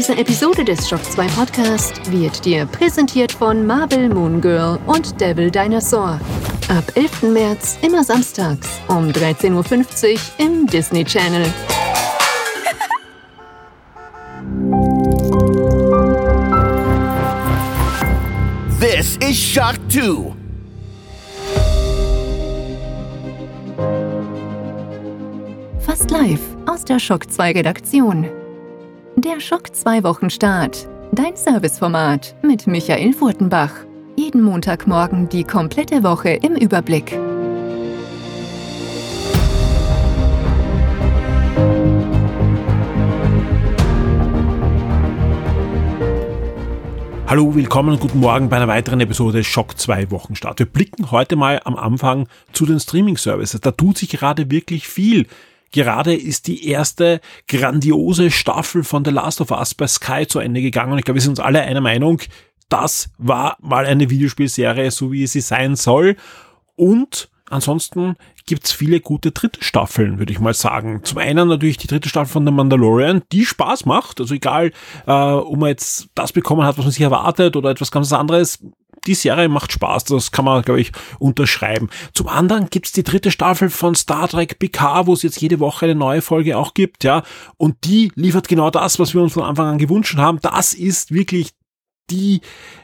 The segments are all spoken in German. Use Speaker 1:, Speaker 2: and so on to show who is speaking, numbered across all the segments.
Speaker 1: Diese Episode des Shock 2 Podcast wird dir präsentiert von Marvel Moon Girl und Devil Dinosaur. Ab 11. März immer samstags um 13.50 Uhr im Disney Channel.
Speaker 2: This is Shock 2.
Speaker 1: Fast live aus der Shock 2 Redaktion. Der Schock 2 Wochenstart. Dein Serviceformat mit Michael Furtenbach. Jeden Montagmorgen die komplette Woche im Überblick.
Speaker 3: Hallo, willkommen und guten Morgen bei einer weiteren Episode Schock 2 Wochenstart. Wir blicken heute mal am Anfang zu den Streaming-Services. Da tut sich gerade wirklich viel. Gerade ist die erste grandiose Staffel von The Last of Us bei Sky zu Ende gegangen und ich glaube, wir sind uns alle einer Meinung, das war mal eine Videospielserie, so wie sie sein soll. Und ansonsten gibt's viele gute dritte Staffeln, würde ich mal sagen. Zum einen natürlich die dritte Staffel von The Mandalorian, die Spaß macht. Also egal, äh, ob man jetzt das bekommen hat, was man sich erwartet oder etwas ganz anderes, die Serie macht Spaß, das kann man, glaube ich, unterschreiben. Zum anderen gibt's die dritte Staffel von Star Trek PK, wo es jetzt jede Woche eine neue Folge auch gibt, ja. Und die liefert genau das, was wir uns von Anfang an gewünscht haben. Das ist wirklich die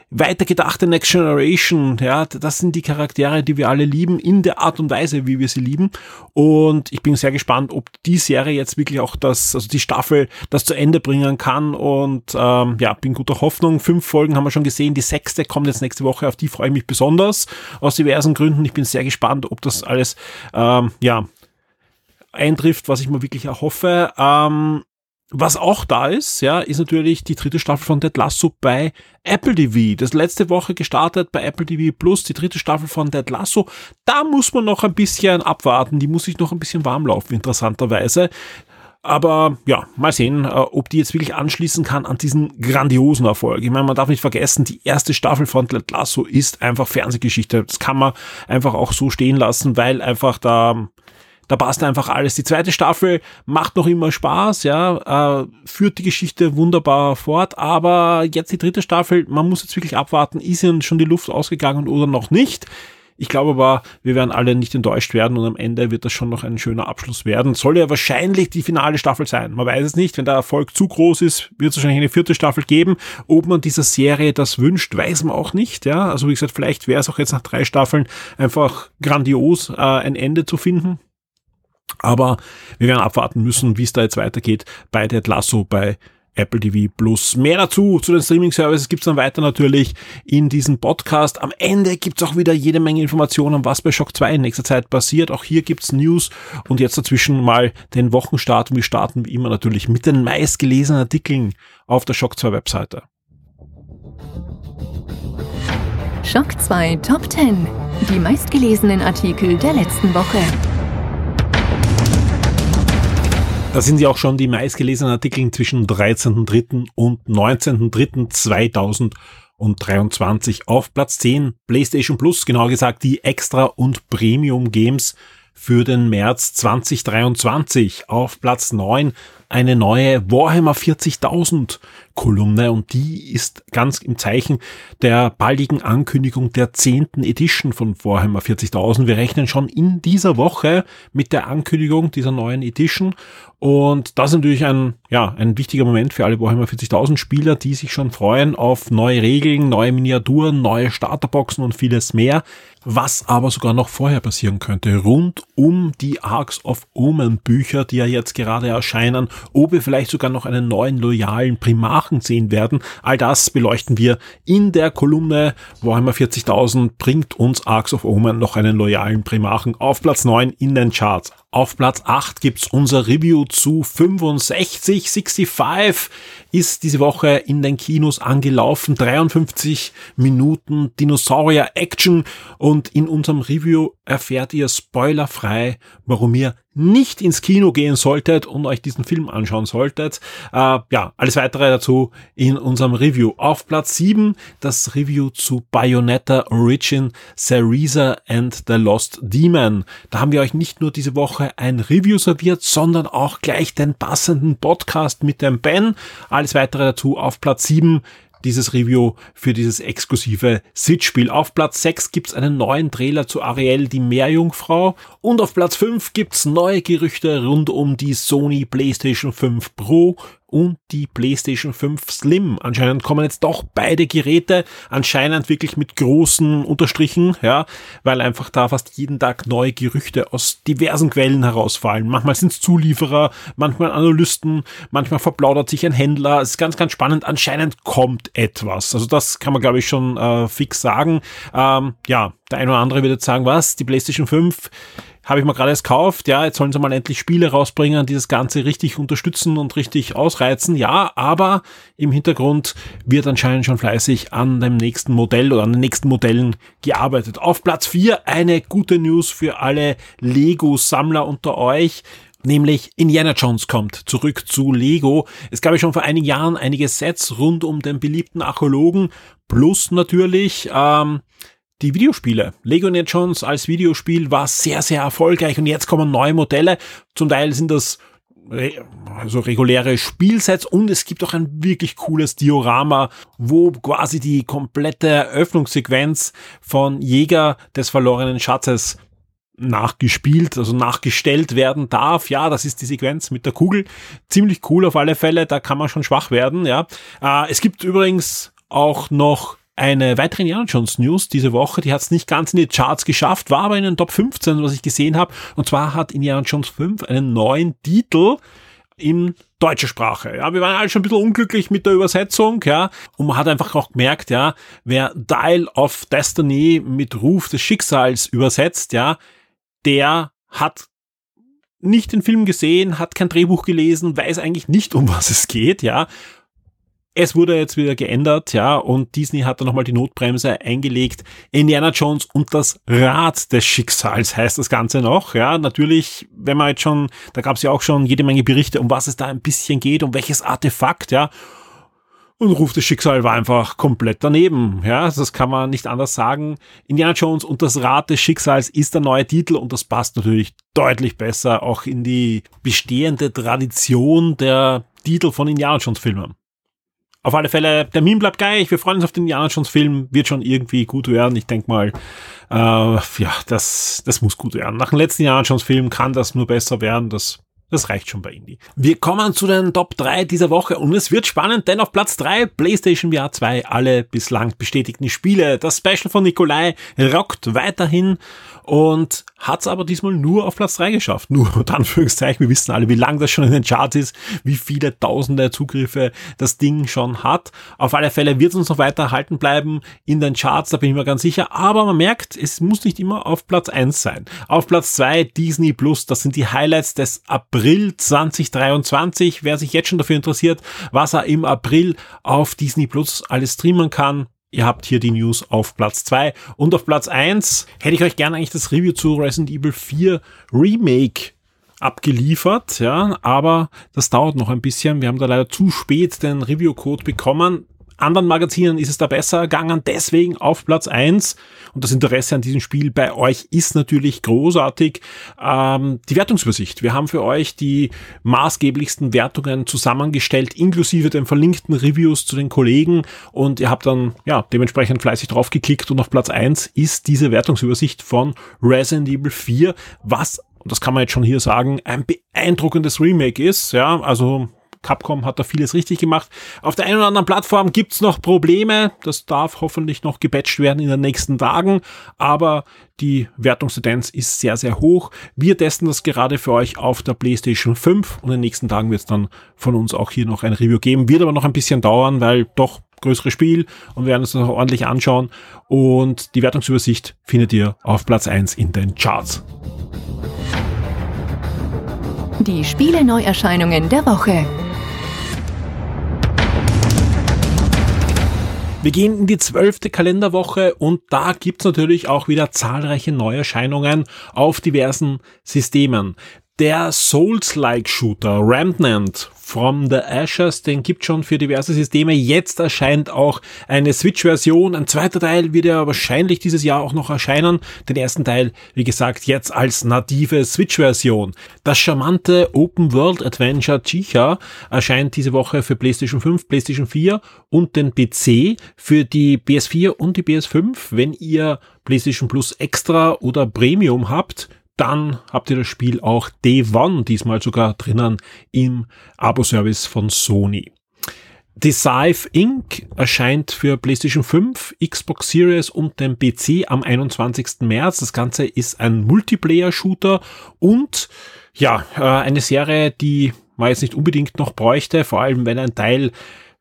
Speaker 3: weitergedachte Next Generation, ja, das sind die Charaktere, die wir alle lieben, in der Art und Weise, wie wir sie lieben. Und ich bin sehr gespannt, ob die Serie jetzt wirklich auch das, also die Staffel, das zu Ende bringen kann. Und ähm, ja, bin guter Hoffnung. Fünf Folgen haben wir schon gesehen. Die sechste kommt jetzt nächste Woche. Auf die freue ich mich besonders aus diversen Gründen. Ich bin sehr gespannt, ob das alles ähm, ja eintrifft, was ich mir wirklich erhoffe. Ähm, was auch da ist, ja, ist natürlich die dritte Staffel von Dead Lasso bei Apple TV. Das letzte Woche gestartet bei Apple TV Plus, die dritte Staffel von Dead Lasso. Da muss man noch ein bisschen abwarten. Die muss sich noch ein bisschen warm laufen, interessanterweise. Aber ja, mal sehen, äh, ob die jetzt wirklich anschließen kann an diesen grandiosen Erfolg. Ich meine, man darf nicht vergessen, die erste Staffel von Dead Lasso ist einfach Fernsehgeschichte. Das kann man einfach auch so stehen lassen, weil einfach da da passt einfach alles. Die zweite Staffel macht noch immer Spaß, ja, äh, führt die Geschichte wunderbar fort, aber jetzt die dritte Staffel, man muss jetzt wirklich abwarten, ist ihnen schon die Luft ausgegangen oder noch nicht. Ich glaube aber, wir werden alle nicht enttäuscht werden und am Ende wird das schon noch ein schöner Abschluss werden. Soll ja wahrscheinlich die finale Staffel sein. Man weiß es nicht. Wenn der Erfolg zu groß ist, wird es wahrscheinlich eine vierte Staffel geben. Ob man dieser Serie das wünscht, weiß man auch nicht. Ja, also wie gesagt, vielleicht wäre es auch jetzt nach drei Staffeln einfach grandios, äh, ein Ende zu finden. Aber wir werden abwarten müssen, wie es da jetzt weitergeht bei Ted Lasso, bei Apple TV Plus. Mehr dazu zu den Streaming-Services gibt's dann weiter natürlich in diesem Podcast. Am Ende gibt's auch wieder jede Menge Informationen, was bei Shock 2 in nächster Zeit passiert. Auch hier gibt's News und jetzt dazwischen mal den Wochenstart. Und wir starten wie immer natürlich mit den meistgelesenen Artikeln auf der Shock 2 Webseite.
Speaker 1: Shock 2 Top 10. Die meistgelesenen Artikel der letzten Woche.
Speaker 3: Da sind ja auch schon die meistgelesenen Artikel zwischen 13.3. und 19.3.2023 auf Platz 10 PlayStation Plus, genauer gesagt die Extra und Premium Games für den März 2023. Auf Platz 9 eine neue Warhammer 40.000 Kolumne und die ist ganz im Zeichen der baldigen Ankündigung der zehnten Edition von Warhammer 40.000. Wir rechnen schon in dieser Woche mit der Ankündigung dieser neuen Edition und das ist natürlich ein, ja, ein wichtiger Moment für alle Warhammer 40.000 Spieler, die sich schon freuen auf neue Regeln, neue Miniaturen, neue Starterboxen und vieles mehr. Was aber sogar noch vorher passieren könnte, rund um die Arcs of Omen Bücher, die ja jetzt gerade erscheinen, ob wir vielleicht sogar noch einen neuen loyalen Primarchen sehen werden. All das beleuchten wir in der Kolumne Warhammer 40.000 bringt uns Arcs of Omen noch einen loyalen Primarchen auf Platz 9 in den Charts. Auf Platz 8 gibt's unser Review zu 65. 65 ist diese Woche in den Kinos angelaufen. 53 Minuten Dinosaurier Action und in unserem Review erfährt ihr spoilerfrei, warum ihr nicht ins Kino gehen solltet und euch diesen Film anschauen solltet. Äh, ja, alles weitere dazu in unserem Review. Auf Platz 7 das Review zu Bayonetta Origin, Cereza and the Lost Demon. Da haben wir euch nicht nur diese Woche ein Review serviert, sondern auch gleich den passenden Podcast mit dem Ben. Alles weitere dazu auf Platz 7 dieses Review für dieses exklusive Sitzspiel. Auf Platz 6 gibt's einen neuen Trailer zu Ariel, die Meerjungfrau. Und auf Platz 5 gibt's neue Gerüchte rund um die Sony PlayStation 5 Pro und die PlayStation 5 Slim. Anscheinend kommen jetzt doch beide Geräte, anscheinend wirklich mit großen Unterstrichen, ja, weil einfach da fast jeden Tag neue Gerüchte aus diversen Quellen herausfallen. Manchmal sind es Zulieferer, manchmal Analysten, manchmal verplaudert sich ein Händler. Es ist ganz, ganz spannend. Anscheinend kommt etwas. Also das kann man, glaube ich, schon äh, fix sagen. Ähm, ja, der eine oder andere wird jetzt sagen, was, die PlayStation 5 habe ich mir gerade erst gekauft, ja, jetzt sollen sie mal endlich Spiele rausbringen, die das Ganze richtig unterstützen und richtig ausreizen, ja, aber im Hintergrund wird anscheinend schon fleißig an dem nächsten Modell oder an den nächsten Modellen gearbeitet. Auf Platz 4 eine gute News für alle Lego-Sammler unter euch nämlich Indiana Jones kommt zurück zu Lego. Es gab ja schon vor einigen Jahren einige Sets rund um den beliebten Archäologen, plus natürlich ähm, die Videospiele. Lego Indiana Jones als Videospiel war sehr, sehr erfolgreich und jetzt kommen neue Modelle. Zum Teil sind das also reguläre Spielsets und es gibt auch ein wirklich cooles Diorama, wo quasi die komplette Eröffnungssequenz von Jäger des verlorenen Schatzes nachgespielt, also nachgestellt werden darf. Ja, das ist die Sequenz mit der Kugel. Ziemlich cool auf alle Fälle, da kann man schon schwach werden, ja. Äh, es gibt übrigens auch noch eine weitere Indiana Jones News diese Woche, die hat es nicht ganz in die Charts geschafft, war aber in den Top 15, was ich gesehen habe. Und zwar hat Indiana Jones 5 einen neuen Titel in deutscher Sprache. Ja, wir waren alle schon ein bisschen unglücklich mit der Übersetzung, ja, und man hat einfach auch gemerkt, ja, wer Dial of Destiny mit Ruf des Schicksals übersetzt, ja, der hat nicht den Film gesehen, hat kein Drehbuch gelesen, weiß eigentlich nicht, um was es geht, ja. Es wurde jetzt wieder geändert, ja, und Disney hat dann nochmal die Notbremse eingelegt. Indiana Jones und das Rad des Schicksals heißt das Ganze noch, ja. Natürlich, wenn man jetzt schon, da gab es ja auch schon jede Menge Berichte, um was es da ein bisschen geht, um welches Artefakt, ja. Und Ruf des Schicksals war einfach komplett daneben. Ja, das kann man nicht anders sagen. Indiana Jones und das Rad des Schicksals ist der neue Titel und das passt natürlich deutlich besser auch in die bestehende Tradition der Titel von Indiana Jones Filmen. Auf alle Fälle, der Meme bleibt gleich. Wir freuen uns auf den Indiana Jones Film. Wird schon irgendwie gut werden. Ich denke mal, äh, ja, das, das muss gut werden. Nach dem letzten Indiana Jones Film kann das nur besser werden. Das das reicht schon bei Indie. Wir kommen zu den Top 3 dieser Woche und es wird spannend, denn auf Platz 3 PlayStation VR 2 alle bislang bestätigten Spiele. Das Special von Nikolai rockt weiterhin und hat es aber diesmal nur auf Platz 3 geschafft. Nur unter Anführungszeichen, wir wissen alle, wie lang das schon in den Charts ist, wie viele tausende Zugriffe das Ding schon hat. Auf alle Fälle wird es uns noch weiter erhalten bleiben in den Charts, da bin ich mir ganz sicher. Aber man merkt, es muss nicht immer auf Platz 1 sein. Auf Platz 2 Disney Plus, das sind die Highlights des April 2023. Wer sich jetzt schon dafür interessiert, was er im April auf Disney Plus alles streamen kann, Ihr habt hier die News auf Platz 2 und auf Platz 1 hätte ich euch gerne eigentlich das Review zu Resident Evil 4 Remake abgeliefert, ja, aber das dauert noch ein bisschen. Wir haben da leider zu spät den Review-Code bekommen anderen Magazinen ist es da besser gegangen, deswegen auf Platz eins und das Interesse an diesem Spiel bei euch ist natürlich großartig. Ähm, die Wertungsübersicht. Wir haben für euch die maßgeblichsten Wertungen zusammengestellt, inklusive den verlinkten Reviews zu den Kollegen und ihr habt dann ja dementsprechend fleißig drauf geklickt und auf Platz eins ist diese Wertungsübersicht von Resident Evil 4, was und das kann man jetzt schon hier sagen, ein beeindruckendes Remake ist. Ja, also Capcom hat da vieles richtig gemacht. Auf der einen oder anderen Plattform gibt's noch Probleme. Das darf hoffentlich noch gepatcht werden in den nächsten Tagen. Aber die Wertungstendenz ist sehr, sehr hoch. Wir testen das gerade für euch auf der PlayStation 5 und in den nächsten Tagen wird es dann von uns auch hier noch ein Review geben. Wird aber noch ein bisschen dauern, weil doch größeres Spiel und werden uns das noch ordentlich anschauen. Und die Wertungsübersicht findet ihr auf Platz 1 in den Charts.
Speaker 1: Die Spiele Neuerscheinungen der Woche.
Speaker 3: Wir gehen in die zwölfte Kalenderwoche und da gibt's natürlich auch wieder zahlreiche Neuerscheinungen auf diversen Systemen. Der Souls-like Shooter Remnant from the Ashes. Den gibt schon für diverse Systeme. Jetzt erscheint auch eine Switch-Version. Ein zweiter Teil wird ja wahrscheinlich dieses Jahr auch noch erscheinen. Den ersten Teil, wie gesagt, jetzt als native Switch-Version. Das charmante Open World Adventure Chicha erscheint diese Woche für PlayStation 5, PlayStation 4 und den PC. Für die PS4 und die PS5, wenn ihr PlayStation Plus Extra oder Premium habt, dann habt ihr das Spiel auch Day One diesmal sogar drinnen im Abo-Service von Sony. Decisive Inc. erscheint für PlayStation 5, Xbox Series und den PC am 21. März. Das Ganze ist ein Multiplayer-Shooter und ja, äh, eine Serie, die man jetzt nicht unbedingt noch bräuchte, vor allem wenn ein Teil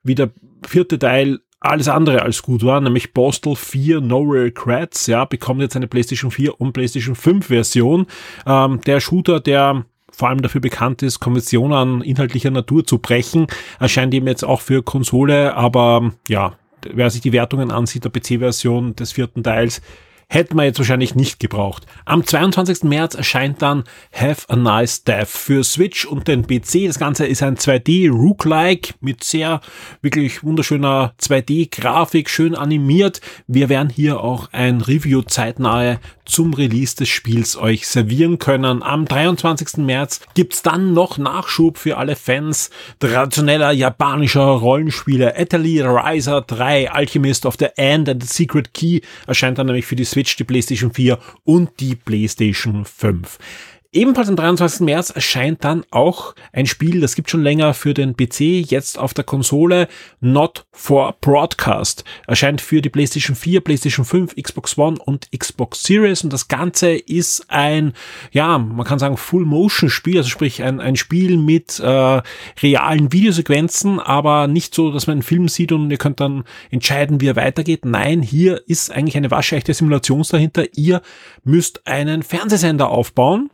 Speaker 3: wie der vierte Teil alles andere als gut war, nämlich Postal 4 No Regrets, ja, bekommt jetzt eine PlayStation 4 und PlayStation 5 Version. Ähm, der Shooter, der vor allem dafür bekannt ist, Konventionen inhaltlicher Natur zu brechen, erscheint eben jetzt auch für Konsole, aber ja, wer sich die Wertungen ansieht, der PC-Version des vierten Teils, hätten wir jetzt wahrscheinlich nicht gebraucht. Am 22. März erscheint dann Have a Nice Death für Switch und den PC. Das Ganze ist ein 2D Rook-like mit sehr wirklich wunderschöner 2D-Grafik, schön animiert. Wir werden hier auch ein Review zeitnahe zum Release des Spiels euch servieren können. Am 23. März gibt's dann noch Nachschub für alle Fans traditioneller japanischer Rollenspiele. Italy Riser 3, Alchemist of the End and the Secret Key erscheint dann nämlich für die Switch, die PlayStation 4 und die PlayStation 5. Ebenfalls am 23. März erscheint dann auch ein Spiel, das gibt schon länger für den PC, jetzt auf der Konsole, Not for Broadcast. Erscheint für die PlayStation 4, PlayStation 5, Xbox One und Xbox Series und das Ganze ist ein, ja, man kann sagen Full-Motion-Spiel, also sprich ein, ein Spiel mit äh, realen Videosequenzen, aber nicht so, dass man einen Film sieht und ihr könnt dann entscheiden, wie er weitergeht. Nein, hier ist eigentlich eine waschechte Simulation dahinter. Ihr müsst einen Fernsehsender aufbauen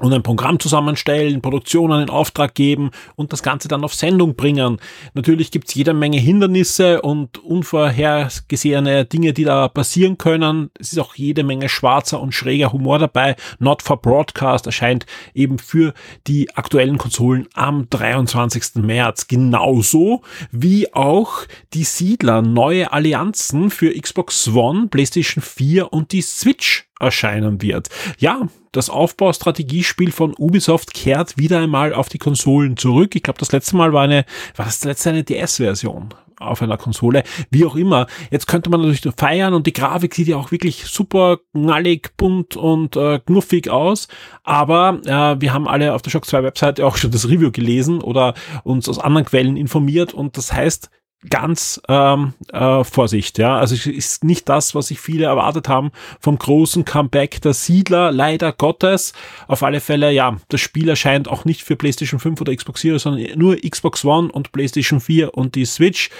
Speaker 3: und ein Programm zusammenstellen, Produktionen in Auftrag geben und das Ganze dann auf Sendung bringen. Natürlich gibt's jede Menge Hindernisse und unvorhergesehene Dinge, die da passieren können. Es ist auch jede Menge schwarzer und schräger Humor dabei. Not for Broadcast erscheint eben für die aktuellen Konsolen am 23. März. Genauso wie auch die Siedler neue Allianzen für Xbox One, PlayStation 4 und die Switch erscheinen wird. Ja, das Aufbaustrategiespiel von Ubisoft kehrt wieder einmal auf die Konsolen zurück. Ich glaube, das letzte Mal war eine, war das letzte eine DS-Version auf einer Konsole, wie auch immer. Jetzt könnte man natürlich feiern und die Grafik sieht ja auch wirklich super knallig, bunt und äh, knuffig aus. Aber äh, wir haben alle auf der Shock 2 Webseite auch schon das Review gelesen oder uns aus anderen Quellen informiert und das heißt, ganz ähm, äh, Vorsicht. Ja, also es ist nicht das, was sich viele erwartet haben vom großen Comeback der Siedler, leider Gottes. Auf alle Fälle, ja, das Spiel erscheint auch nicht für PlayStation 5 oder Xbox Series, sondern nur Xbox One und PlayStation 4 und die Switch.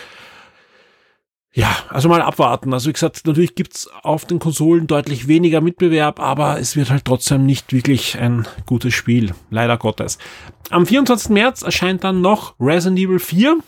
Speaker 3: Ja, also mal abwarten. Also wie gesagt, natürlich gibt's auf den Konsolen deutlich weniger Mitbewerb, aber es wird halt trotzdem nicht wirklich ein gutes Spiel. Leider Gottes. Am 24. März erscheint dann noch Resident Evil 4.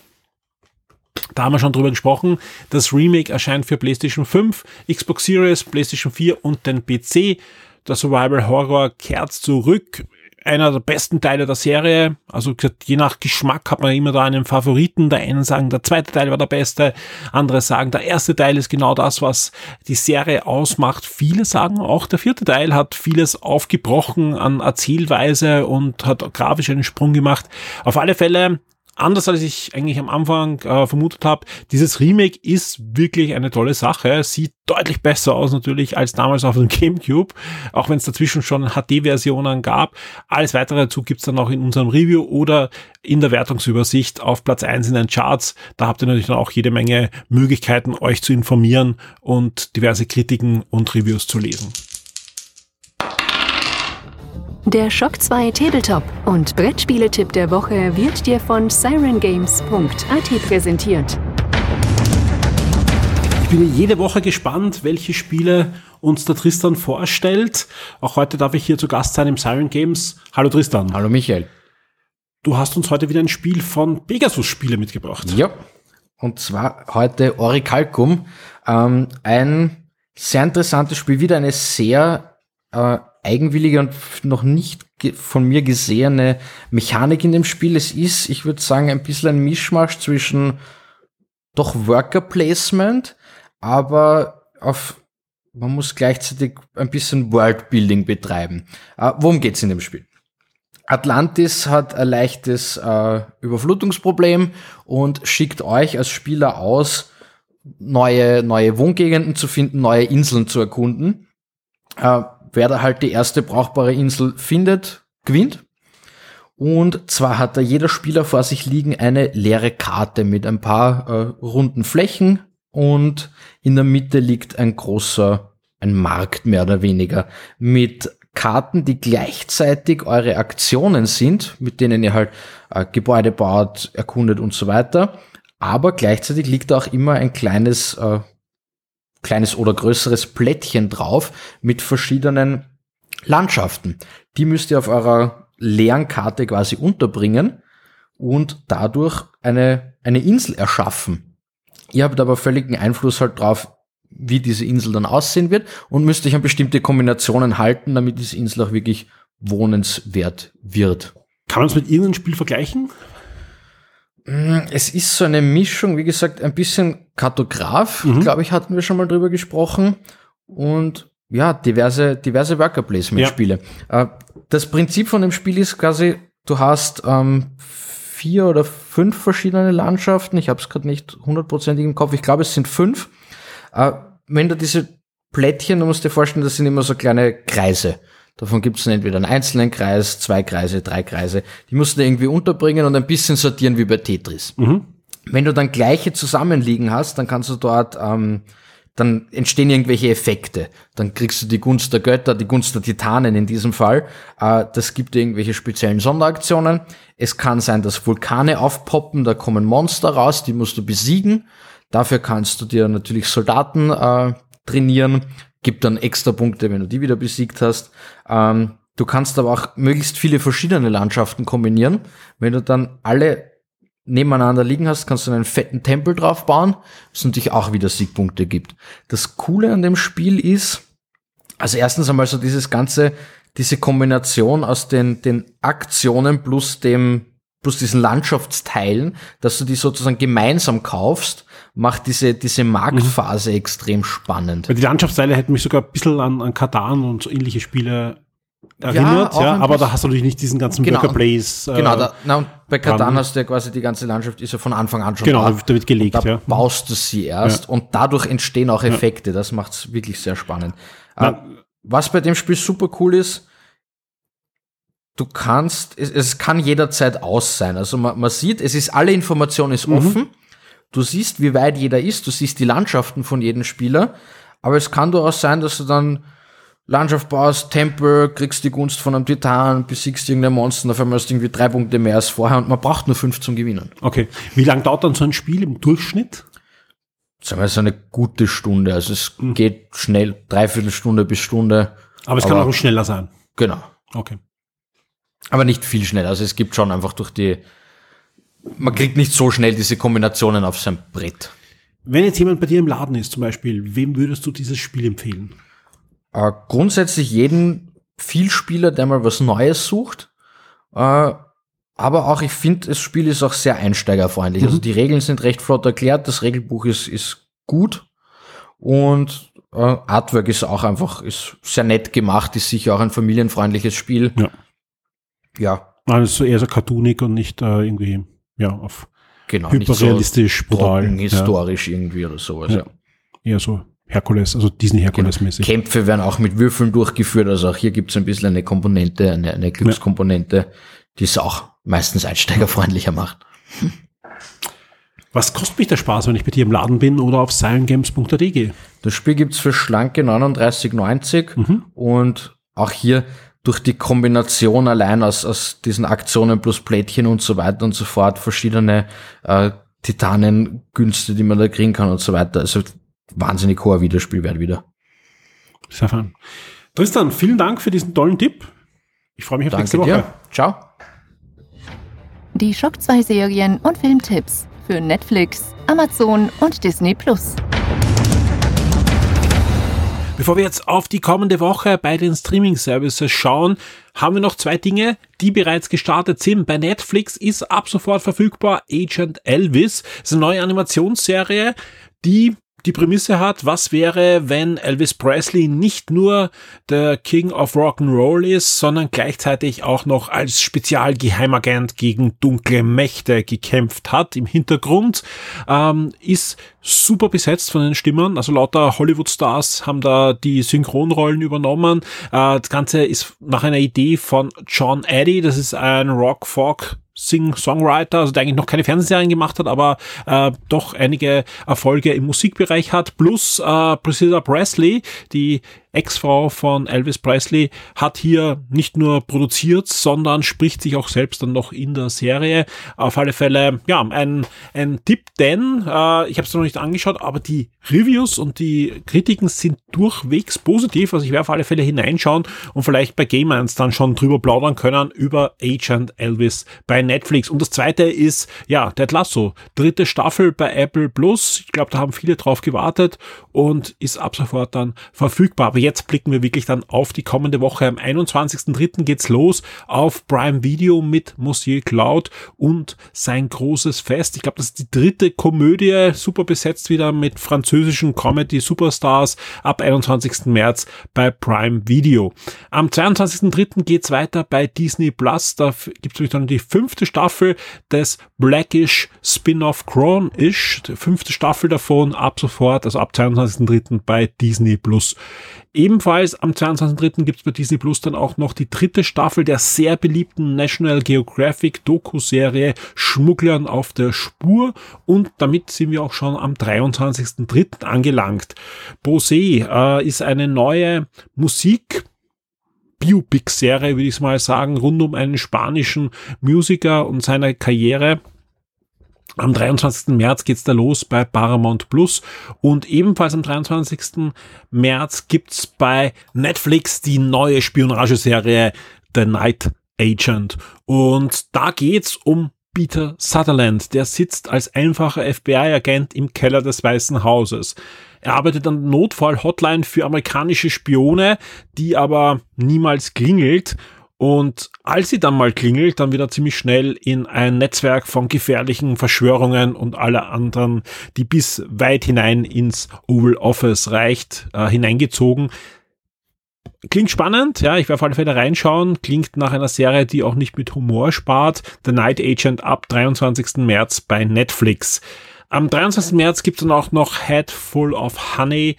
Speaker 3: Da haben wir schon drüber gesprochen. Das Remake erscheint für PlayStation 5, Xbox Series, PlayStation 4 und den PC. Der Survival Horror kehrt zurück. Einer der besten Teile der Serie. Also je nach Geschmack hat man immer da einen Favoriten. Der einen sagen, der zweite Teil war der beste. Andere sagen, der erste Teil ist genau das, was die Serie ausmacht. Viele sagen auch, der vierte Teil hat vieles aufgebrochen an Erzählweise und hat grafisch einen Sprung gemacht. Auf alle Fälle anders als ich eigentlich am Anfang äh, vermutet habe, dieses Remake ist wirklich eine tolle Sache. Sieht deutlich besser aus natürlich als damals auf dem GameCube, auch wenn es dazwischen schon HD-Versionen gab. Alles weitere dazu gibt's dann auch in unserem Review oder in der Wertungsübersicht auf Platz eins in den Charts. Da habt ihr natürlich dann auch jede Menge Möglichkeiten, euch zu informieren und diverse Kritiken und Reviews zu lesen.
Speaker 1: Der Shock 2 Tabletop und Brettspieletipp der Woche wird dir von sirengames.at präsentiert.
Speaker 3: Ich bin jede Woche gespannt, welche Spiele uns der Tristan vorstellt. Auch heute darf ich hier zu Gast sein im Siren Games. Hallo Tristan.
Speaker 4: Hallo Michael.
Speaker 3: Du hast uns heute wieder ein Spiel von Pegasus Spiele mitgebracht.
Speaker 4: Ja. Und zwar heute Oricalcum. Ähm, ein sehr interessantes Spiel, wieder eine sehr äh, eigenwillige und noch nicht von mir gesehene Mechanik in dem Spiel. Es ist, ich würde sagen, ein bisschen ein Mischmasch zwischen doch Worker Placement, aber auf man muss gleichzeitig ein bisschen Worldbuilding betreiben. Äh, worum geht's in dem Spiel? Atlantis hat ein leichtes äh, Überflutungsproblem und schickt euch als Spieler aus, neue, neue Wohngegenden zu finden, neue Inseln zu erkunden. Äh, wer da halt die erste brauchbare Insel findet, gewinnt. Und zwar hat da jeder Spieler vor sich liegen eine leere Karte mit ein paar äh, runden Flächen und in der Mitte liegt ein großer, ein Markt mehr oder weniger mit Karten, die gleichzeitig eure Aktionen sind, mit denen ihr halt äh, Gebäude baut, erkundet und so weiter. Aber gleichzeitig liegt auch immer ein kleines, äh, kleines oder größeres Plättchen drauf mit verschiedenen Landschaften. Die müsst ihr auf eurer leeren Karte quasi unterbringen und dadurch eine, eine Insel erschaffen. Ihr habt aber völligen Einfluss halt drauf, wie diese Insel dann aussehen wird und müsst euch an bestimmte Kombinationen halten, damit diese Insel auch wirklich wohnenswert wird.
Speaker 3: Kann man es mit irgendeinem Spiel vergleichen?
Speaker 4: Mm, es ist so eine Mischung, wie gesagt, ein bisschen Kartograf, mhm. glaube ich, hatten wir schon mal drüber gesprochen. Und ja, diverse, diverse Worker Placement Spiele. Ja. Äh, das Prinzip von dem Spiel ist quasi, du hast ähm, vier oder fünf verschiedene Landschaften. Ich habe es gerade nicht hundertprozentig im Kopf. Ich glaube, es sind fünf. Äh, wenn du diese Plättchen, du musst dir vorstellen, das sind immer so kleine Kreise. Davon gibt es entweder einen einzelnen Kreis, zwei Kreise, drei Kreise. Die musst du irgendwie unterbringen und ein bisschen sortieren wie bei Tetris. Mhm. Wenn du dann gleiche zusammenliegen hast, dann kannst du dort, ähm, dann entstehen irgendwelche Effekte. Dann kriegst du die Gunst der Götter, die Gunst der Titanen in diesem Fall. Äh, das gibt irgendwelche speziellen Sonderaktionen. Es kann sein, dass Vulkane aufpoppen, da kommen Monster raus, die musst du besiegen. Dafür kannst du dir natürlich Soldaten äh, trainieren, gibt dann extra Punkte, wenn du die wieder besiegt hast. Ähm, du kannst aber auch möglichst viele verschiedene Landschaften kombinieren. Wenn du dann alle nebeneinander liegen hast, kannst du einen fetten Tempel drauf bauen, was natürlich auch wieder Siegpunkte gibt. Das Coole an dem Spiel ist, also erstens einmal so dieses ganze, diese Kombination aus den, den Aktionen plus dem, plus diesen Landschaftsteilen, dass du die sozusagen gemeinsam kaufst macht diese, diese Marktphase mhm. extrem spannend.
Speaker 3: Weil die Landschaftsteile hätten mich sogar ein bisschen an, an Katan und so ähnliche Spiele erinnert, ja, ja aber da hast du natürlich nicht diesen ganzen
Speaker 4: genau,
Speaker 3: Worker Place.
Speaker 4: Äh, genau, da, na, und bei Katan hast du ja quasi die ganze Landschaft ist ja von Anfang an schon
Speaker 3: genau, da. da wird gelegt.
Speaker 4: Da
Speaker 3: ja.
Speaker 4: baust du sie erst ja. und dadurch entstehen auch Effekte. Das macht es wirklich sehr spannend. Na, äh, was bei dem Spiel super cool ist, du kannst, es, es kann jederzeit aus sein. Also man, man sieht, es ist alle Information ist mhm. offen. Du siehst, wie weit jeder ist, du siehst die Landschaften von jedem Spieler, aber es kann durchaus sein, dass du dann Landschaft baust, Tempel, kriegst die Gunst von einem Titan, besiegst irgendein Monster, auf einmal hast du irgendwie drei Punkte mehr als vorher und man braucht nur fünf zum Gewinnen.
Speaker 3: Okay. Wie lange dauert dann so ein Spiel im Durchschnitt?
Speaker 4: Sagen wir so eine gute Stunde. Also es mhm. geht schnell, dreiviertel Stunde bis Stunde.
Speaker 3: Aber es aber, kann auch schneller sein.
Speaker 4: Genau.
Speaker 3: Okay.
Speaker 4: Aber nicht viel schneller. Also es gibt schon einfach durch die man kriegt nicht so schnell diese Kombinationen auf sein Brett.
Speaker 3: Wenn jetzt jemand bei dir im Laden ist zum Beispiel, wem würdest du dieses Spiel empfehlen?
Speaker 4: Äh, grundsätzlich jeden Vielspieler, der mal was Neues sucht. Äh, aber auch, ich finde, das Spiel ist auch sehr einsteigerfreundlich. Also mhm. Also die Regeln sind recht flott erklärt, das Regelbuch ist, ist gut und äh, Artwork ist auch einfach, ist sehr nett gemacht, ist sicher auch ein familienfreundliches Spiel.
Speaker 3: Ja. Ja. Nein, es ist eher so cartoonig und nicht äh, irgendwie ja, auf
Speaker 4: genau,
Speaker 3: hyperrealistisch,
Speaker 4: so brutal. historisch ja. irgendwie oder sowas. Ja.
Speaker 3: Eher so Herkules, also diesen Herkules-mäßig.
Speaker 4: Genau. Kämpfe werden auch mit Würfeln durchgeführt, also auch hier gibt es ein bisschen eine Komponente, eine, eine Glückskomponente, ja. die es auch meistens einsteigerfreundlicher macht.
Speaker 3: Was kostet mich der Spaß, wenn ich bei dir im Laden bin oder auf silentgames.at gehe?
Speaker 4: Das Spiel gibt's für schlanke 39,90 mhm. und auch hier durch die Kombination allein aus, aus diesen Aktionen plus Plättchen und so weiter und so fort, verschiedene äh, Titanengünste, die man da kriegen kann und so weiter. Also wahnsinnig hoher Wiederspielwert wieder.
Speaker 3: Sehr fein. Tristan, vielen Dank für diesen tollen Tipp. Ich freue mich auf
Speaker 4: Danke
Speaker 3: nächste Woche.
Speaker 4: Dir. Ciao.
Speaker 1: Die Schock 2 Serien und Filmtipps für Netflix, Amazon und Disney Plus.
Speaker 3: Bevor wir jetzt auf die kommende Woche bei den Streaming-Services schauen, haben wir noch zwei Dinge, die bereits gestartet sind. Bei Netflix ist ab sofort verfügbar Agent Elvis. Das ist eine neue Animationsserie, die die Prämisse hat, was wäre, wenn Elvis Presley nicht nur der King of Rock'n'Roll ist, sondern gleichzeitig auch noch als Spezialgeheimagent gegen dunkle Mächte gekämpft hat. Im Hintergrund ähm, ist super besetzt von den Stimmen, also lauter Hollywood-Stars haben da die Synchronrollen übernommen. Äh, das Ganze ist nach einer Idee von John Addy, das ist ein Rock-Folk Sing-Songwriter, also der eigentlich noch keine Fernsehserien gemacht hat, aber äh, doch einige Erfolge im Musikbereich hat, plus äh, Priscilla Presley, die Ex-Frau von Elvis Presley, hat hier nicht nur produziert, sondern spricht sich auch selbst dann noch in der Serie. Auf alle Fälle, ja, ein, ein Tipp, denn äh, ich habe es noch nicht angeschaut, aber die Reviews und die Kritiken sind durchwegs positiv. Also ich werde auf alle Fälle hineinschauen und vielleicht bei Game 1 dann schon drüber plaudern können über Agent Elvis bei Netflix. Und das zweite ist, ja, Ted Lasso. Dritte Staffel bei Apple Plus. Ich glaube, da haben viele drauf gewartet und ist ab sofort dann verfügbar. Aber jetzt blicken wir wirklich dann auf die kommende Woche. Am 21.03. geht's los auf Prime Video mit Monsieur Cloud und sein großes Fest. Ich glaube, das ist die dritte Komödie, super besetzt wieder mit französischen Comedy-Superstars ab 21. März bei Prime Video. Am 22.03. geht's weiter bei Disney Plus. Da gibt's nämlich dann die fünfte Staffel des Blackish Spin-off Crown-ish. Fünfte Staffel davon ab sofort, also ab 22.03. bei Disney Plus. Ebenfalls am 22.03. gibt es bei Disney Plus dann auch noch die dritte Staffel der sehr beliebten National Geographic Doku-Serie Schmugglern auf der Spur und damit sind wir auch schon am 23.03. angelangt. Bosé äh, ist eine neue Musik Biopic-Serie, würde ich mal sagen, rund um einen spanischen Musiker und seine Karriere. Am 23. März geht's da los bei Paramount Plus und ebenfalls am 23. März gibt's bei Netflix die neue Spionageserie The Night Agent und da geht's um Peter Sutherland, der sitzt als einfacher FBI-Agent im Keller des Weißen Hauses. Er arbeitet an Notfall-Hotline für amerikanische Spione, die aber niemals klingelt und als sie dann mal klingelt, dann wird er ziemlich schnell in ein Netzwerk von gefährlichen Verschwörungen und aller anderen, die bis weit hinein ins Oval Office reicht, äh, hineingezogen. Klingt spannend, ja, ich werde auf alle Fälle reinschauen. Klingt nach einer Serie, die auch nicht mit Humor spart. The Night Agent ab 23. März bei Netflix. Am 23. März gibt es dann auch noch Head Full of Honey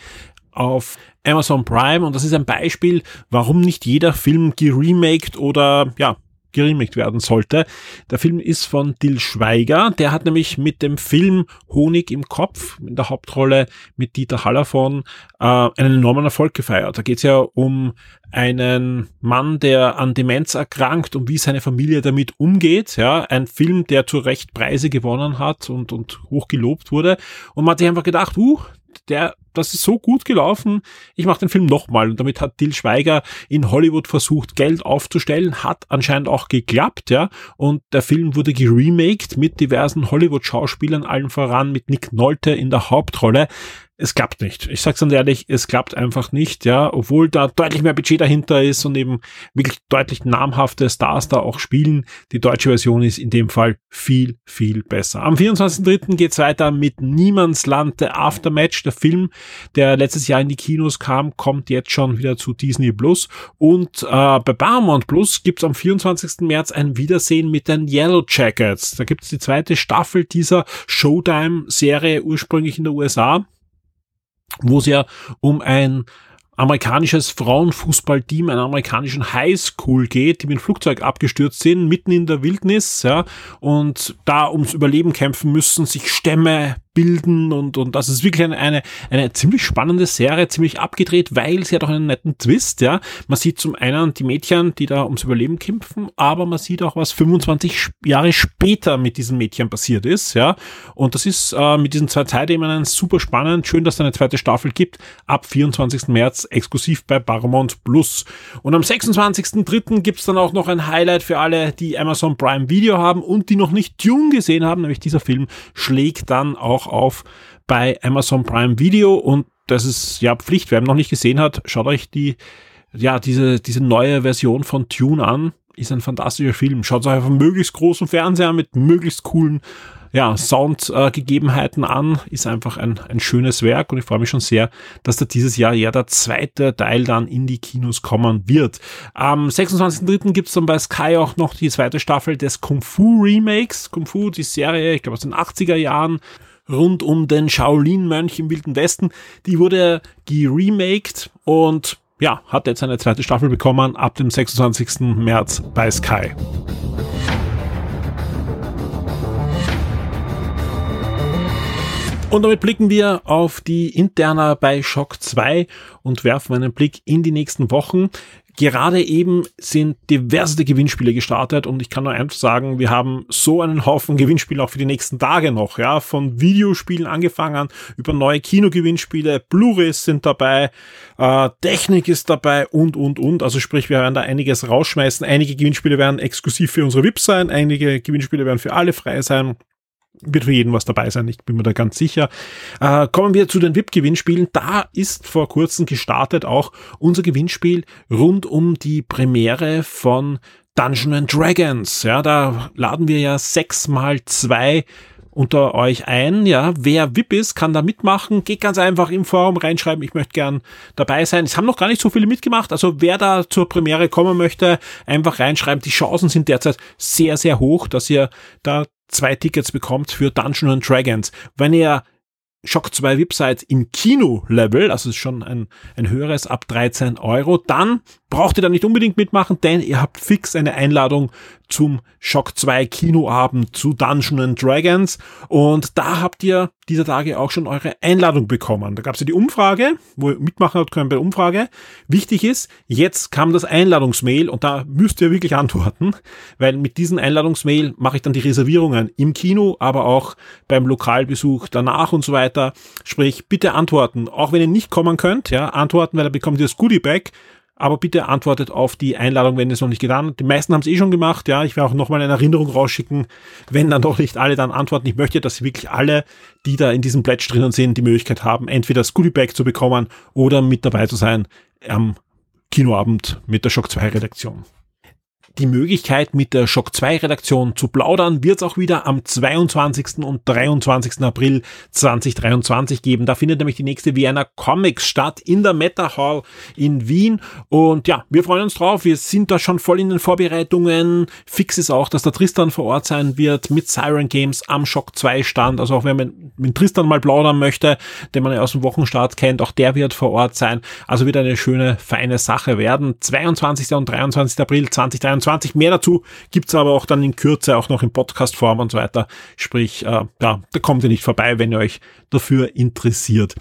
Speaker 3: auf Amazon Prime und das ist ein Beispiel, warum nicht jeder Film geremaked oder ja, geremaked werden sollte. Der Film ist von Dil Schweiger. Der hat nämlich mit dem Film Honig im Kopf in der Hauptrolle mit Dieter Hallervon äh, einen enormen Erfolg gefeiert. Da geht es ja um einen Mann, der an Demenz erkrankt und wie seine Familie damit umgeht. Ja, ein Film, der zu Recht Preise gewonnen hat und, und hoch gelobt wurde. Und man hat sich einfach gedacht, uh, der, das ist so gut gelaufen, ich mache den Film nochmal. Und damit hat Till Schweiger in Hollywood versucht, Geld aufzustellen, hat anscheinend auch geklappt, ja. Und der Film wurde geremaked mit diversen Hollywood-Schauspielern, allen voran mit Nick Nolte in der Hauptrolle es klappt nicht. Ich sag's ganz ehrlich, es klappt einfach nicht, ja, obwohl da deutlich mehr Budget dahinter ist und eben wirklich deutlich namhafte Stars da auch spielen. Die deutsche Version ist in dem Fall viel, viel besser. Am 24.03. geht's weiter mit Niemandsland, der Aftermatch, der Film, der letztes Jahr in die Kinos kam, kommt jetzt schon wieder zu Disney Plus und äh, bei Paramount Plus gibt's am 24. März ein Wiedersehen mit den Yellow Jackets. Da gibt's die zweite Staffel dieser Showtime-Serie ursprünglich in der USA wo es ja um ein amerikanisches Frauenfußballteam einer amerikanischen Highschool geht, die mit dem Flugzeug abgestürzt sind, mitten in der Wildnis, ja, und da ums Überleben kämpfen müssen, sich Stämme bilden und, und das ist wirklich eine, eine, eine ziemlich spannende Serie, ziemlich abgedreht, weil sie hat auch einen netten Twist, ja. Man sieht zum einen die Mädchen, die da ums Überleben kämpfen, aber man sieht auch, was 25 Jahre später mit diesen Mädchen passiert ist, ja. Und das ist äh, mit diesen zwei Zeitebenen super spannend. Schön, dass es eine zweite Staffel gibt. Ab 24. März exklusiv bei Paramount Plus. Und am 26.03. gibt's dann auch noch ein Highlight für alle, die Amazon Prime Video haben und die noch nicht Dune gesehen haben, nämlich dieser Film schlägt dann auch auf bei Amazon Prime Video und das ist ja Pflicht. Wer ihn noch nicht gesehen hat, schaut euch die, ja, diese, diese neue Version von Tune an. Ist ein fantastischer Film. Schaut euch auf einem möglichst großen Fernseher mit möglichst coolen ja, Soundgegebenheiten äh, an. Ist einfach ein, ein schönes Werk und ich freue mich schon sehr, dass da dieses Jahr ja der zweite Teil dann in die Kinos kommen wird. Am 26.03. gibt es dann bei Sky auch noch die zweite Staffel des Kung Fu Remakes. Kung Fu, die Serie, ich glaube aus den 80er Jahren rund um den Shaolin-Mönch im Wilden Westen. Die wurde geremaked und ja, hat jetzt eine zweite Staffel bekommen ab dem 26. März bei Sky. Und damit blicken wir auf die Interna bei Shock 2 und werfen einen Blick in die nächsten Wochen. Gerade eben sind diverse Gewinnspiele gestartet und ich kann nur einfach sagen, wir haben so einen Haufen Gewinnspiele auch für die nächsten Tage noch, ja, von Videospielen angefangen über neue Kinogewinnspiele, Blu-rays sind dabei, äh, Technik ist dabei und, und, und. Also sprich, wir werden da einiges rausschmeißen. Einige Gewinnspiele werden exklusiv für unsere VIP sein, einige Gewinnspiele werden für alle frei sein wird für jeden was dabei sein, ich bin mir da ganz sicher. Äh, kommen wir zu den VIP-Gewinnspielen. Da ist vor kurzem gestartet auch unser Gewinnspiel rund um die Premiere von Dungeon and Dragons. Ja, da laden wir ja sechs mal zwei unter euch ein. Ja, wer VIP ist, kann da mitmachen. Geht ganz einfach im Forum reinschreiben, ich möchte gern dabei sein. Es haben noch gar nicht so viele mitgemacht. Also wer da zur Premiere kommen möchte, einfach reinschreiben. Die Chancen sind derzeit sehr, sehr hoch, dass ihr da zwei Tickets bekommt für Dungeons and Dragons. Wenn ihr Shock 2 VIP seid im Kino-Level, also ist schon ein, ein höheres ab 13 Euro, dann braucht ihr da nicht unbedingt mitmachen, denn ihr habt fix eine Einladung zum Shock 2 Kinoabend zu Dungeons and Dragons und da habt ihr dieser Tage auch schon eure Einladung bekommen. Da gab es ja die Umfrage, wo ihr mitmachen habt können bei der Umfrage. Wichtig ist, jetzt kam das Einladungsmail und da müsst ihr wirklich antworten, weil mit diesem Einladungsmail mache ich dann die Reservierungen im Kino, aber auch beim Lokalbesuch danach und so weiter. Sprich, bitte antworten, auch wenn ihr nicht kommen könnt, ja, antworten, weil dann bekommt ihr das Goodie Bag aber bitte antwortet auf die Einladung, wenn ihr es noch nicht getan habt. Die meisten haben es eh schon gemacht. Ja, ich werde auch nochmal eine Erinnerung rausschicken, wenn dann doch nicht alle dann antworten. Ich möchte, dass wirklich alle, die da in diesem Pledge drinnen sind, die Möglichkeit haben, entweder das Goodie Bag zu bekommen oder mit dabei zu sein am Kinoabend mit der Shock 2 Redaktion die Möglichkeit, mit der Shock 2 Redaktion zu plaudern, wird es auch wieder am 22. und 23. April 2023 geben. Da findet nämlich die nächste Vienna Comics statt in der Meta Hall in Wien. Und ja, wir freuen uns drauf. Wir sind da schon voll in den Vorbereitungen. Fix ist auch, dass der Tristan vor Ort sein wird mit Siren Games am Shock 2 Stand. Also auch wenn man mit Tristan mal plaudern möchte, den man ja aus dem Wochenstart kennt, auch der wird vor Ort sein. Also wird eine schöne, feine Sache werden. 22. und 23. April 2023 2020. Mehr dazu gibt's aber auch dann in Kürze auch noch in Podcast-Form und so weiter. Sprich, äh, ja, da kommt ihr nicht vorbei, wenn ihr euch dafür interessiert.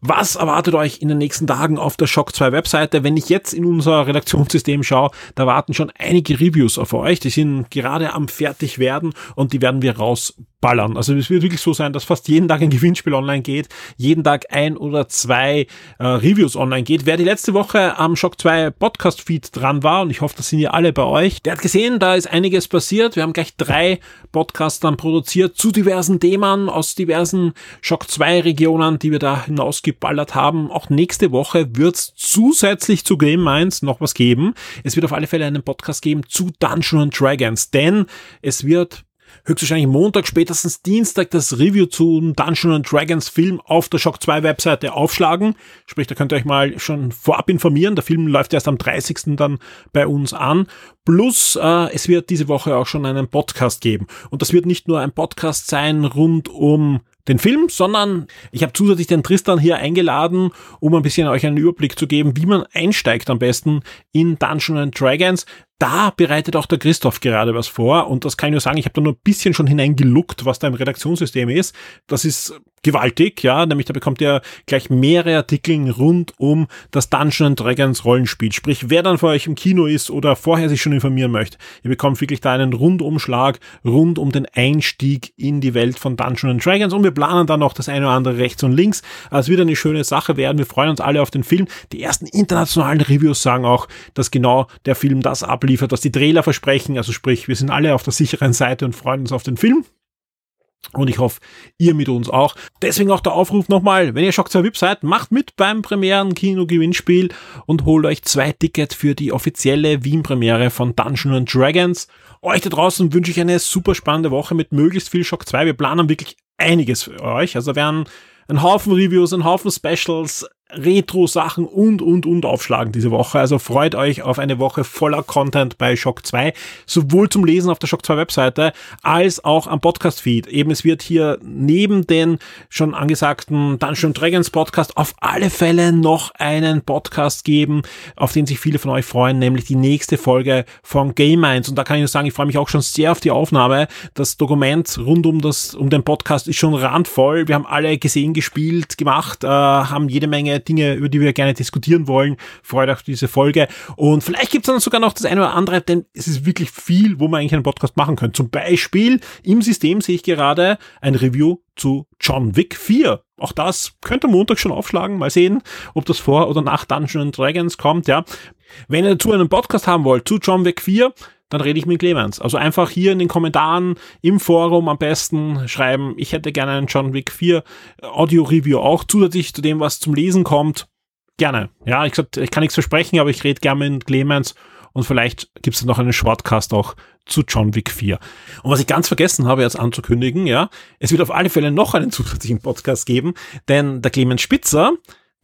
Speaker 3: Was erwartet euch in den nächsten Tagen auf der Shock 2 Webseite? Wenn ich jetzt in unser Redaktionssystem schaue, da warten schon einige Reviews auf euch. Die sind gerade am fertig werden und die werden wir rausballern. Also es wird wirklich so sein, dass fast jeden Tag ein Gewinnspiel online geht, jeden Tag ein oder zwei äh, Reviews online geht. Wer die letzte Woche am Shock 2 Podcast Feed dran war und ich hoffe, das sind ja alle bei euch, der hat gesehen, da ist einiges passiert. Wir haben gleich drei Podcasts dann produziert zu diversen Themen aus diversen Shock 2 Regionen, die wir da hinausgeben geballert haben. Auch nächste Woche wird es zusätzlich zu Game Minds noch was geben. Es wird auf alle Fälle einen Podcast geben zu Dungeons Dragons, denn es wird höchstwahrscheinlich Montag, spätestens Dienstag das Review zum Dungeons Dragons Film auf der Shock 2 Webseite aufschlagen. Sprich, da könnt ihr euch mal schon vorab informieren. Der Film läuft erst am 30. dann bei uns an. Plus, äh, es wird diese Woche auch schon einen Podcast geben. Und das wird nicht nur ein Podcast sein rund um den Film, sondern ich habe zusätzlich den Tristan hier eingeladen, um ein bisschen euch einen Überblick zu geben, wie man einsteigt am besten in Dungeons Dragons. Da bereitet auch der Christoph gerade was vor und das kann ich nur sagen, ich habe da nur ein bisschen schon hineingeluckt, was da im Redaktionssystem ist. Das ist gewaltig, ja, nämlich da bekommt ihr gleich mehrere Artikel rund um das Dungeons Dragons Rollenspiel. Sprich, wer dann vor euch im Kino ist oder vorher sich schon informieren möchte, ihr bekommt wirklich da einen Rundumschlag rund um den Einstieg in die Welt von Dungeons Dragons und wir planen dann noch das eine oder andere rechts und links. Also wird eine schöne Sache werden. Wir freuen uns alle auf den Film. Die ersten internationalen Reviews sagen auch, dass genau der Film das abliefert, was die Trailer versprechen. Also sprich, wir sind alle auf der sicheren Seite und freuen uns auf den Film. Und ich hoffe, ihr mit uns auch. Deswegen auch der Aufruf nochmal, wenn ihr Shock 2 VIP seid, macht mit beim Premieren-Kino-Gewinnspiel und holt euch zwei Tickets für die offizielle Wien-Premiere von Dungeons Dragons. Euch da draußen wünsche ich eine super spannende Woche mit möglichst viel Shock 2. Wir planen wirklich einiges für euch. Also werden ein Haufen Reviews, ein Haufen Specials, Retro-Sachen und, und, und aufschlagen diese Woche. Also freut euch auf eine Woche voller Content bei Shock 2, sowohl zum Lesen auf der Shock 2 Webseite als auch am Podcast-Feed. Eben, es wird hier neben den schon angesagten Dungeon Dragons Podcast auf alle Fälle noch einen Podcast geben, auf den sich viele von euch freuen, nämlich die nächste Folge von Game Minds. Und da kann ich nur sagen, ich freue mich auch schon sehr auf die Aufnahme. Das Dokument rund um das, um den Podcast ist schon randvoll. Wir haben alle gesehen, gespielt, gemacht, äh, haben jede Menge Dinge, über die wir gerne diskutieren wollen. Freut euch auf diese Folge. Und vielleicht gibt es dann sogar noch das eine oder andere, denn es ist wirklich viel, wo man eigentlich einen Podcast machen könnte. Zum Beispiel im System sehe ich gerade ein Review zu John Wick 4. Auch das könnte Montag schon aufschlagen. Mal sehen, ob das vor oder nach Dungeons Dragons kommt, ja. Wenn ihr dazu einen Podcast haben wollt zu John Wick 4, dann rede ich mit Clemens. Also einfach hier in den Kommentaren im Forum am besten schreiben, ich hätte gerne einen John Wick 4 Audio-Review auch zusätzlich zu dem, was zum Lesen kommt. Gerne. Ja, ich, gesagt, ich kann nichts versprechen, aber ich rede gerne mit Clemens und vielleicht gibt es noch einen Shortcast auch zu John Wick 4. Und was ich ganz vergessen habe jetzt anzukündigen, ja, es wird auf alle Fälle noch einen zusätzlichen Podcast geben, denn der Clemens Spitzer,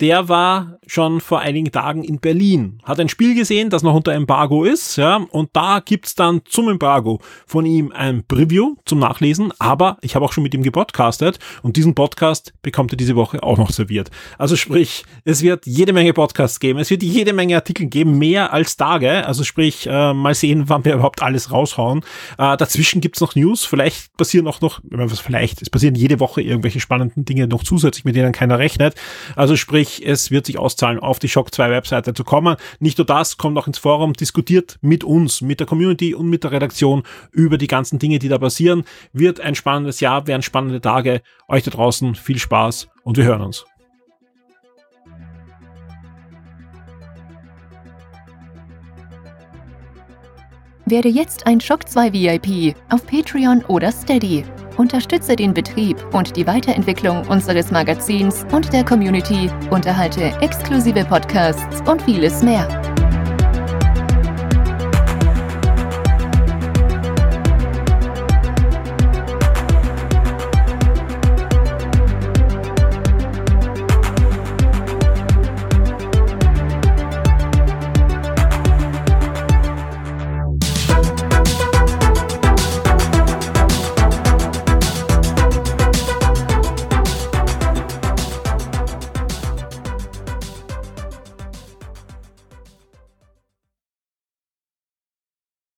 Speaker 3: der war schon vor einigen Tagen in Berlin, hat ein Spiel gesehen, das noch unter Embargo ist, ja, und da gibt's dann zum Embargo von ihm ein Preview zum Nachlesen, aber ich habe auch schon mit ihm gepodcastet und diesen Podcast bekommt er diese Woche auch noch serviert. Also sprich, es wird jede Menge Podcasts geben, es wird jede Menge Artikel geben, mehr als Tage, also sprich, äh, mal sehen, wann wir überhaupt alles raushauen. Äh, dazwischen gibt's noch News, vielleicht passieren auch noch, vielleicht, es passieren jede Woche irgendwelche spannenden Dinge noch zusätzlich, mit denen keiner rechnet. Also sprich, sprich, es wird sich auszahlen, auf die Shock 2 Webseite zu kommen. Nicht nur das, kommt auch ins Forum, diskutiert mit uns, mit der Community und mit der Redaktion über die ganzen Dinge, die da passieren. Wird ein spannendes Jahr, werden spannende Tage. Euch da draußen viel Spaß und wir hören uns.
Speaker 1: Werde jetzt ein Shock 2 VIP auf Patreon oder Steady. Unterstütze den Betrieb und die Weiterentwicklung unseres Magazins und der Community, unterhalte exklusive Podcasts und vieles mehr.